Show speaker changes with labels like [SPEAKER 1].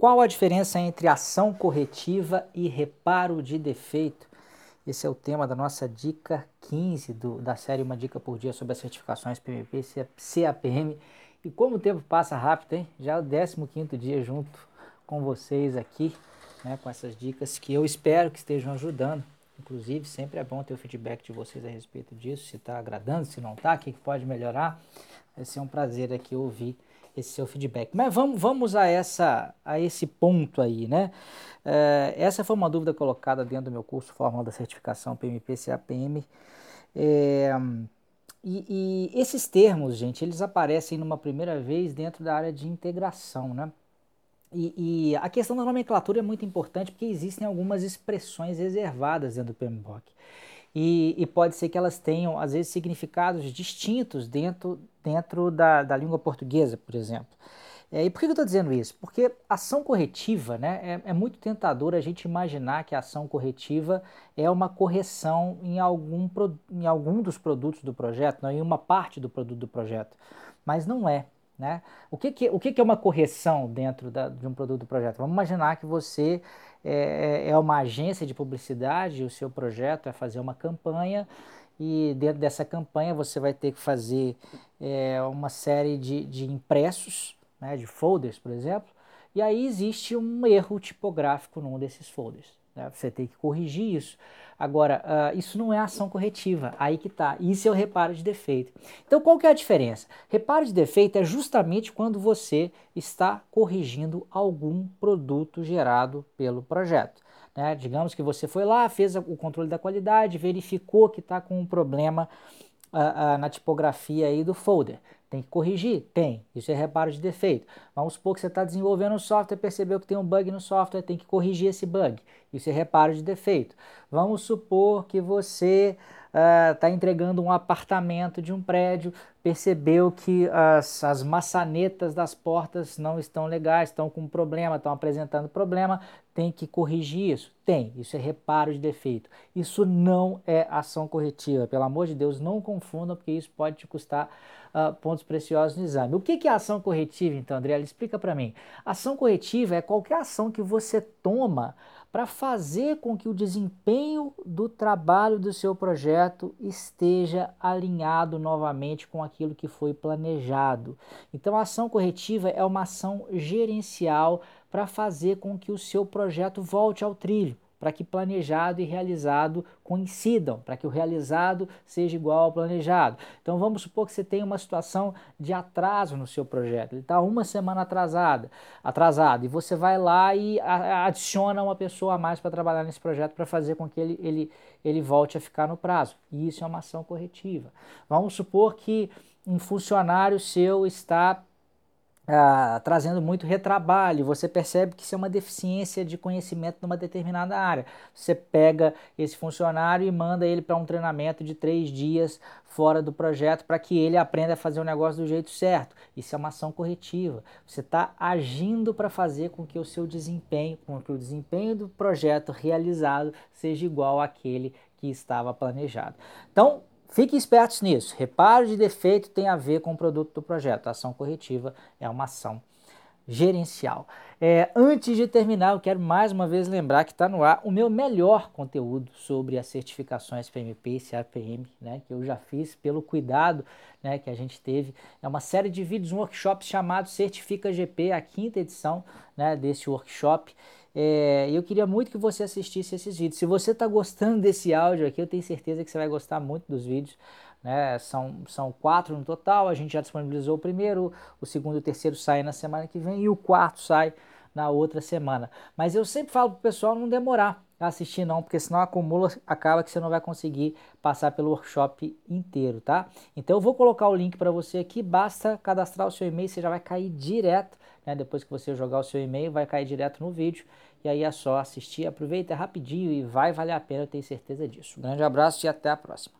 [SPEAKER 1] Qual a diferença entre ação corretiva e reparo de defeito? Esse é o tema da nossa dica 15 do, da série Uma Dica por Dia sobre as certificações PMP CAPM. E como o tempo passa rápido, hein? Já é o 15 dia junto com vocês aqui, né, com essas dicas que eu espero que estejam ajudando. Inclusive, sempre é bom ter o feedback de vocês a respeito disso, se está agradando, se não está, o que pode melhorar. Vai ser um prazer aqui ouvir esse seu feedback. Mas vamos, vamos a, essa, a esse ponto aí, né? É, essa foi uma dúvida colocada dentro do meu curso Fórmula da Certificação PMP-CAPM. É, e, e, esses termos, gente, eles aparecem numa primeira vez dentro da área de integração, né? E, e, a questão da nomenclatura é muito importante porque existem algumas expressões reservadas dentro do PMBOK. E, e, pode ser que elas tenham, às vezes, significados distintos dentro, dentro da, da língua portuguesa, por exemplo. É, e por que eu estou dizendo isso? Porque ação corretiva, né, é, é, muito tentador a gente imaginar que a ação corretiva é uma correção em algum, em algum dos produtos do projeto, não, em uma parte do produto do projeto. Mas não é. Né? O, que, que, o que, que é uma correção dentro da, de um produto do projeto? Vamos imaginar que você é, é, é uma agência de publicidade, o seu projeto é fazer uma campanha e dentro dessa campanha você vai ter que fazer é, uma série de, de impressos, né, de folders, por exemplo, e aí existe um erro tipográfico num desses folders. Né? Você tem que corrigir isso. Agora, uh, isso não é ação corretiva, aí que está. Isso é o reparo de defeito. Então, qual que é a diferença? Reparo de defeito é justamente quando você está corrigindo algum produto gerado pelo projeto. Né? Digamos que você foi lá, fez o controle da qualidade, verificou que está com um problema uh, uh, na tipografia aí do folder. Tem que corrigir? Tem. Isso é reparo de defeito. Vamos supor que você está desenvolvendo um software, percebeu que tem um bug no software, tem que corrigir esse bug. Isso é reparo de defeito. Vamos supor que você está uh, entregando um apartamento de um prédio, percebeu que as, as maçanetas das portas não estão legais, estão com problema, estão apresentando problema, tem que corrigir isso? Tem, isso é reparo de defeito. Isso não é ação corretiva. Pelo amor de Deus, não confundam, porque isso pode te custar uh, pontos preciosos no exame. O que, que é ação corretiva, então, André? Explica para mim. Ação corretiva é qualquer ação que você toma para fazer com que o desempenho do trabalho do seu projeto esteja alinhado novamente com aquilo que foi planejado. Então, a ação corretiva é uma ação gerencial para fazer com que o seu projeto volte ao trilho para que planejado e realizado coincidam, para que o realizado seja igual ao planejado. Então vamos supor que você tem uma situação de atraso no seu projeto, ele está uma semana atrasada, atrasado, e você vai lá e adiciona uma pessoa a mais para trabalhar nesse projeto para fazer com que ele, ele, ele volte a ficar no prazo. E isso é uma ação corretiva. Vamos supor que um funcionário seu está ah, trazendo muito retrabalho, você percebe que isso é uma deficiência de conhecimento numa determinada área. Você pega esse funcionário e manda ele para um treinamento de três dias fora do projeto para que ele aprenda a fazer o negócio do jeito certo. Isso é uma ação corretiva. Você está agindo para fazer com que o seu desempenho, com que o desempenho do projeto realizado seja igual àquele que estava planejado. Então, Fiquem espertos nisso. Reparo de defeito tem a ver com o produto do projeto. A ação corretiva é uma ação gerencial. É, antes de terminar, eu quero mais uma vez lembrar que está no ar o meu melhor conteúdo sobre as certificações PMP e CAPM, né, que eu já fiz pelo cuidado né, que a gente teve. É uma série de vídeos, um workshop chamado Certifica GP, a quinta edição né, desse workshop. É, eu queria muito que você assistisse esses vídeos. Se você está gostando desse áudio aqui, eu tenho certeza que você vai gostar muito dos vídeos. Né? São, são quatro no total, a gente já disponibilizou o primeiro, o segundo e o terceiro saem na semana que vem e o quarto sai na outra semana. Mas eu sempre falo para o pessoal não demorar a assistir não, porque senão acumula, acaba que você não vai conseguir passar pelo workshop inteiro, tá? Então eu vou colocar o link para você aqui, basta cadastrar o seu e-mail, você já vai cair direto né? Depois que você jogar o seu e-mail, vai cair direto no vídeo. E aí é só assistir, aproveita rapidinho e vai valer a pena, eu tenho certeza disso. Um grande abraço e até a próxima.